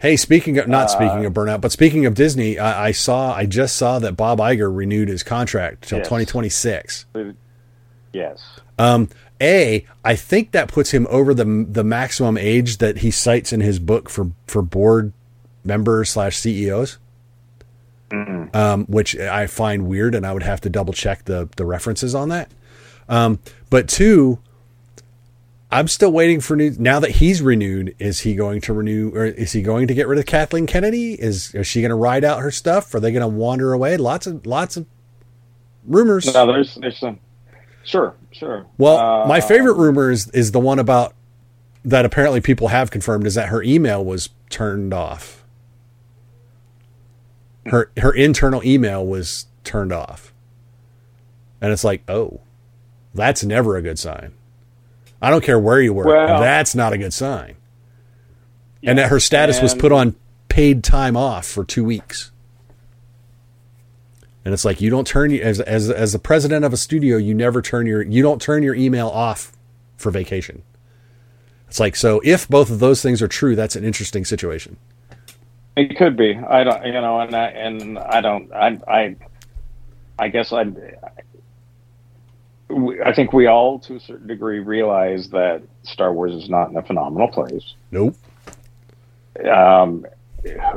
Hey, speaking of not speaking of burnout, but speaking of Disney, I, I saw I just saw that Bob Iger renewed his contract till Yes. 2026. Yes. Um, a, I think that puts him over the the maximum age that he cites in his book for for board members slash CEOs. Um, which I find weird, and I would have to double check the the references on that. Um, but two, I'm still waiting for new. Now that he's renewed, is he going to renew, or is he going to get rid of Kathleen Kennedy? Is is she going to ride out her stuff? Are they going to wander away? Lots of lots of rumors. No, there's there's some. Sure, sure. Well, Uh, my favorite rumor is is the one about that apparently people have confirmed is that her email was turned off. Her her internal email was turned off. And it's like, "Oh, that's never a good sign." I don't care where you work. Well- that's not a good sign. and that her status was put on paid time off for 2 weeks. And it's like you don't turn as as as the president of a studio, you never turn your you don't turn your email off for vacation. It's like so if both of those things are true, that's an interesting situation. It could be. I don't, you know, and I and I don't. I I I guess I. I think we all, to a certain degree, realize that Star Wars is not in a phenomenal place. Nope. Um,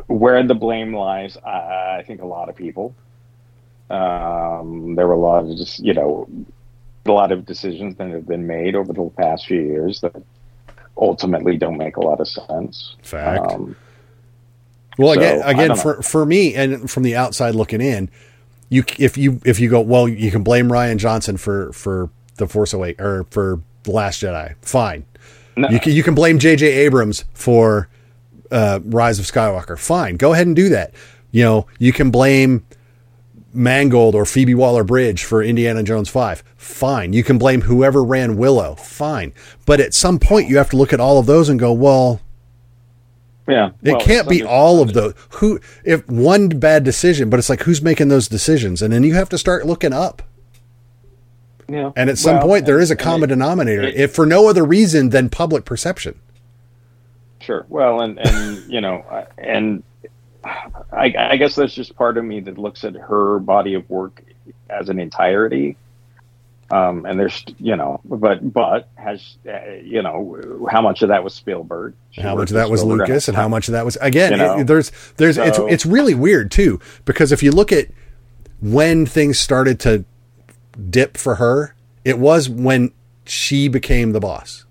where the blame lies, I, I think a lot of people. Um, there were a lot of just, you know, a lot of decisions that have been made over the past few years that ultimately don't make a lot of sense. Fact. Um, Well, So, again, again for for me and from the outside looking in, you if you if you go well, you can blame Rian Johnson for for the Force Awake or for the Last Jedi. Fine. You can you can blame J.J. Abrams for uh, Rise of Skywalker. Fine, go ahead and do that. You know, you can blame Mangold or Phoebe Waller Bridge for Indiana Jones 5. Fine. You can blame whoever ran Willow. Fine. But at some point, you have to look at all of those and go, well, yeah, it well, can't be all of those. Who, if one bad decision, but it's like, who's making those decisions? And then you have to start looking up. Yeah. And at some Well, point, there is a common it- denominator, it- if for no other reason than public perception. Sure. Well, and and you know, and I, I guess that's just part of me that looks at her body of work as an entirety. Um, and there's, you know, but but has uh, you know how much of that was Spielberg? She how much of that was Spielberg Lucas, and how much of that was again. You know, it- there's there's it's it's really weird too because if you look at when things started to dip for her, it was when she became the boss,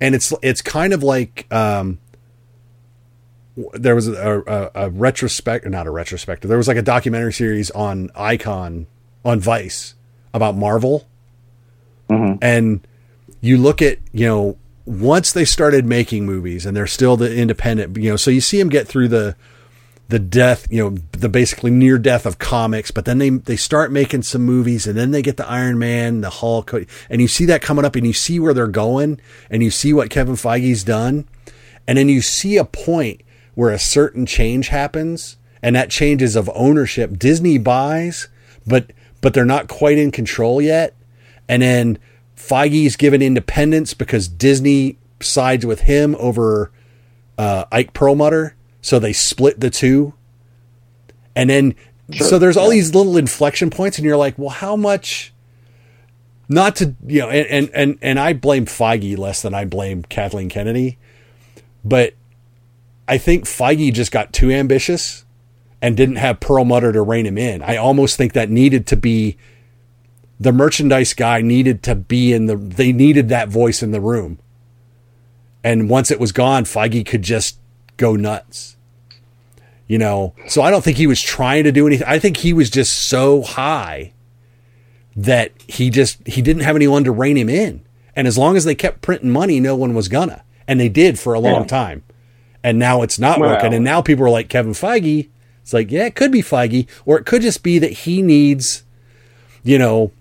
and it's it's kind of like um, there was a, a, a retrospect, not a retrospective. There was like a documentary series on Icon on Vice about Marvel, mm-hmm. and you look at you know once they started making movies and they're still the independent you know so you see them get through the the death you know the basically near death of comics but then they they start making some movies and then they get the iron man the hulk and you see that coming up and you see where they're going and you see what kevin feige's done. And then you see a point where a certain change happens and that changes of ownership. Disney buys but but they're not quite in control yet and then Feige's given independence because Disney sides with him over uh, Ike Perlmutter, so they split the two. And then, so there's all these little inflection points, and you're like, well, how much? Not to you know, and and and, and I blame Feige less than I blame Kathleen Kennedy, but I think Feige just got too ambitious and didn't have Perlmutter to rein him in. I almost think that needed to be the merchandise guy needed to be in the they needed that voice in the room. And once it was gone, Feige could just go nuts. You know, so I don't think he was trying to do anything. I think he was just so high that he just he didn't have anyone to rein him in. And as long as they kept printing money, no one was gonna. and they did for a long Yeah. time, and now it's not Well- working. And now people are like Kevin Feige. It's like, yeah, it could be Feige, or it could just be that he needs, you know,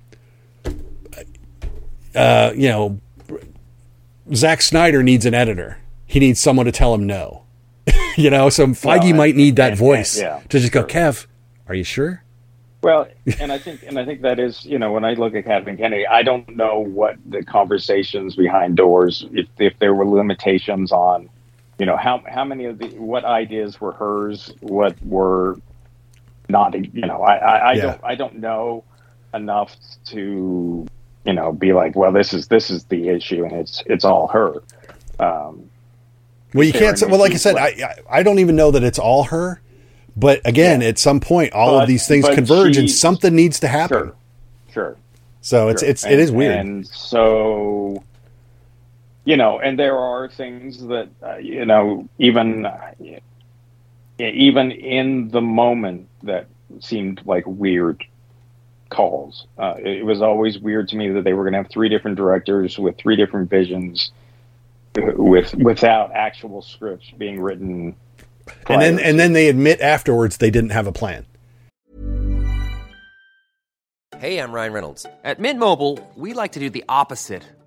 uh, you know, Zack Snyder needs an editor. He needs someone to tell him no. you know, so Feige and- might need that and- voice and- yeah, to just go, sure. Kev, are you sure? Well, and I think, and I think that is, you know, when I look at Kathleen Kennedy, I don't know what the conversations behind doors, if if there were limitations on, you know, how how many of the what ideas were hers, what were not, you know, I I, I Yeah. don't I don't know enough to, you know, be like, well, this is this is the issue, and it's it's all her. Um, Well, you can't say, well, like I said, I, I I don't even know that it's all her, but again, at some point, all of these things converge and something needs to happen. sure, sure. So it's Sure. it's And- is weird. And so, you know, and there are things that uh, you know, even uh, even in the moment that seemed like weird calls. Uh, it was always weird to me that they were going to have three different directors with three different visions, with without actual scripts being written. and then and then they admit afterwards they didn't have a plan. Hey, I'm Ryan Reynolds. At Mint Mobile, we like to do the opposite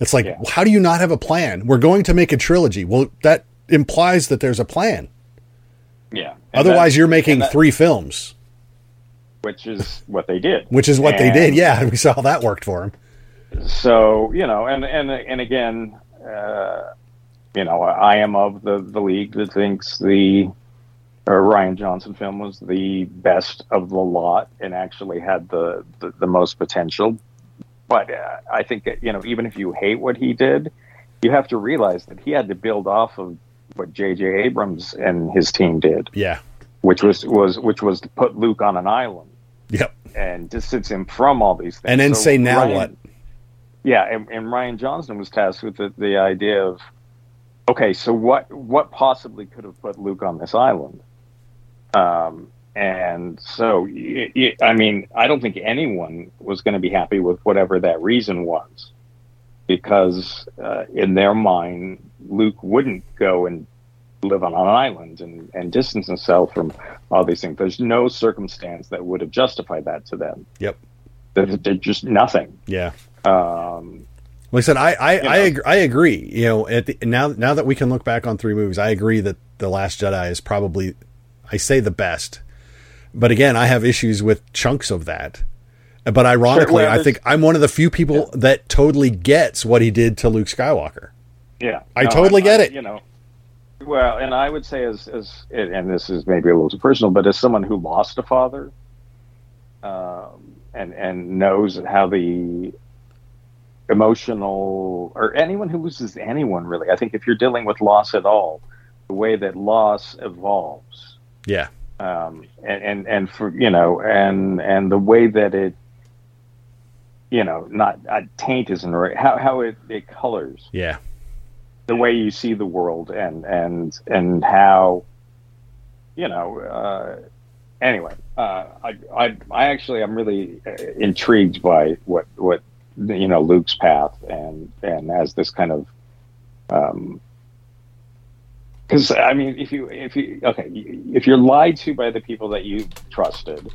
It's like, Yeah. how do you not have a plan? We're going to make a trilogy. Well, that implies that there's a plan. yeah. And Otherwise, that- you're making that- three films, which is what they did. which is what they did. Yeah, we saw how that worked for him. so you know and and and again uh, you know i am of the the league that thinks the uh, rian johnson film was the best of the lot and actually had the the, the most potential but uh, i think that you know even if you hate what he did you have to realize that he had to build off of what jj abrams and his team did Yeah. which was was which was to put luke on an island Yep. and distance him from all these things And then So say, now Ryan- what? yeah, and, and Rian Johnson was tasked with the, the idea of, okay, so what what possibly could have put Luke on this island? Um, and so, I mean, I don't think anyone was going to be happy with whatever that reason was, because uh, in their mind, Luke wouldn't go and live on an island and, and distance himself from all these things. There's no circumstance that would have justified that to them. Yep. There- There's just nothing. Yeah. Um, Like I said, I I, I, know. agree, I agree. You know, at the, now now that we can look back on three movies, I agree that the Last Jedi is probably, I say the best, but again, I have issues with chunks of that. But ironically, well, I think I'm one of the few people that totally gets what he did to Luke Skywalker. Yeah, I totally get it. You know, well, and I would say as as and this is maybe a little too personal, but as someone who lost a father, um, and and knows how the emotional or anyone who loses anyone really, I think if you're dealing with loss at all, the way that loss evolves, Yeah, um, and, and and for you know, and and the way that it, you know, not uh, taint isn't right. How how it, it colors yeah, the way you see the world and and and how you know uh, anyway uh, I, I I actually I'm really uh, intrigued by what what you know Luke's path and and as this kind of um because I mean if you if you okay if you're lied to by the people that you trusted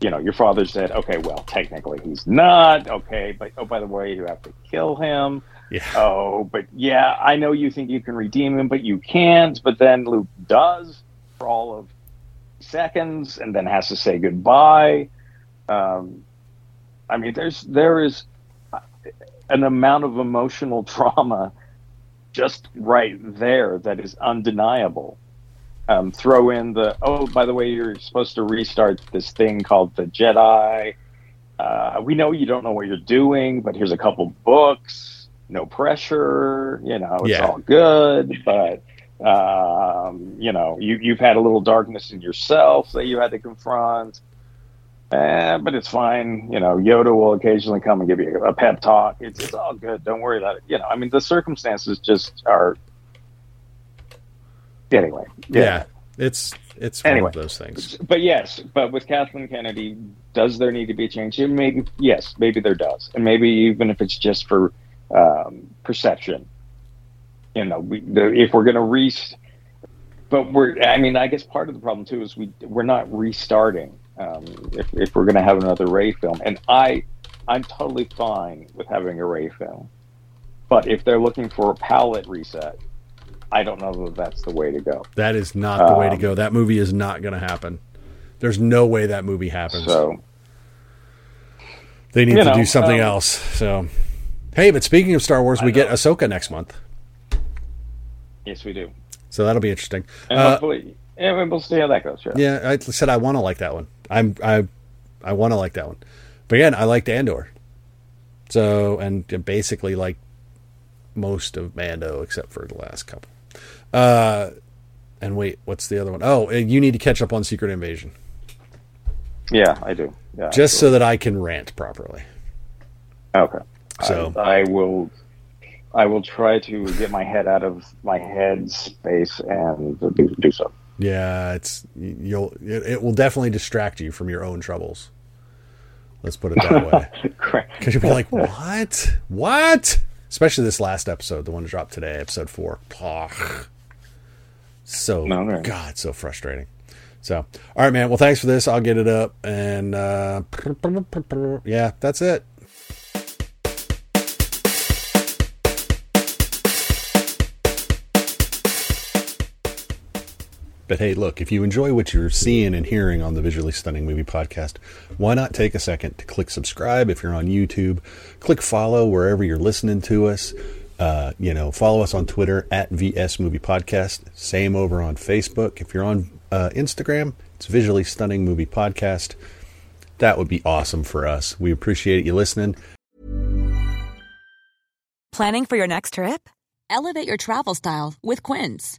you know your father said okay well technically he's not okay but oh by the way you have to kill him Yeah. Oh, but yeah, I know you think you can redeem him, but you can't. But then Luke does for all of seconds, and then has to say goodbye. Um, I mean, there's there is an amount of emotional trauma just right there that is undeniable. Um, throw in the oh, by the way, you're supposed to restart this thing called the Jedi. Uh, we know you don't know what you're doing, but here's a couple books no pressure. You know, it's Yeah. all good. But um, you know, you you've had a little darkness in yourself that you had to confront. Eh, but it's fine. You know, Yoda will occasionally come and give you a pep talk. It's, it's all good. Don't worry about it. You know, I mean, the circumstances just are. Anyway, Yeah. It's it's one Anyway. of those things. but yes, but with Kathleen Kennedy, does there need to be a change? Maybe yes, maybe there does, and maybe even if it's just for um, perception, you know, we, the, if we're going to re, but we're, I mean, I guess part of the problem too is we we're not restarting. Um, if if we're going to have another Rey film, and I, I'm totally fine with having a Rey film, but if they're looking for a palette reset, I don't know that that's the way to go. That is not the way to Um, go. That movie is not going to happen. There's no way that movie happens. So. they need to know, do something um, else. So, hey, but speaking of Star Wars, we get Ahsoka next month, Yes, we do. so that'll be interesting. And Uh, hopefully, yeah, we'll see how that goes. Sure. yeah, I said I want to like that one. I'm I I want to like that one. But again, I liked Andor. So and basically like most of Mando except for the last couple. Uh, and wait, what's the other one? Oh, you need to catch up on Secret Invasion Yeah, I do. Yeah, just so that I can rant properly. okay. So- I, I will. I will try to get my head out of my head space and do, do so. Yeah, it's you'll it, it will definitely distract you from your own troubles. Let's put it that way. Because you'll be like, what? What? Especially this last episode, the one that dropped today, episode four. So. God, so frustrating. So, all right, man. Well, thanks for this. I'll get it up. And uh, yeah, that's it. But hey, look, if you enjoy what you're seeing and hearing on the Visually Stunning Movie Podcast, why not take a second to click subscribe if you're on YouTube? Click follow wherever you're listening to us. Uh, you know, follow us on Twitter at VS Movie Podcast. Same over on Facebook. If you're on uh, Instagram, it's Visually Stunning Movie Podcast. That would be awesome for us. We appreciate you listening. Planning for your next trip? Elevate your travel style with Quince.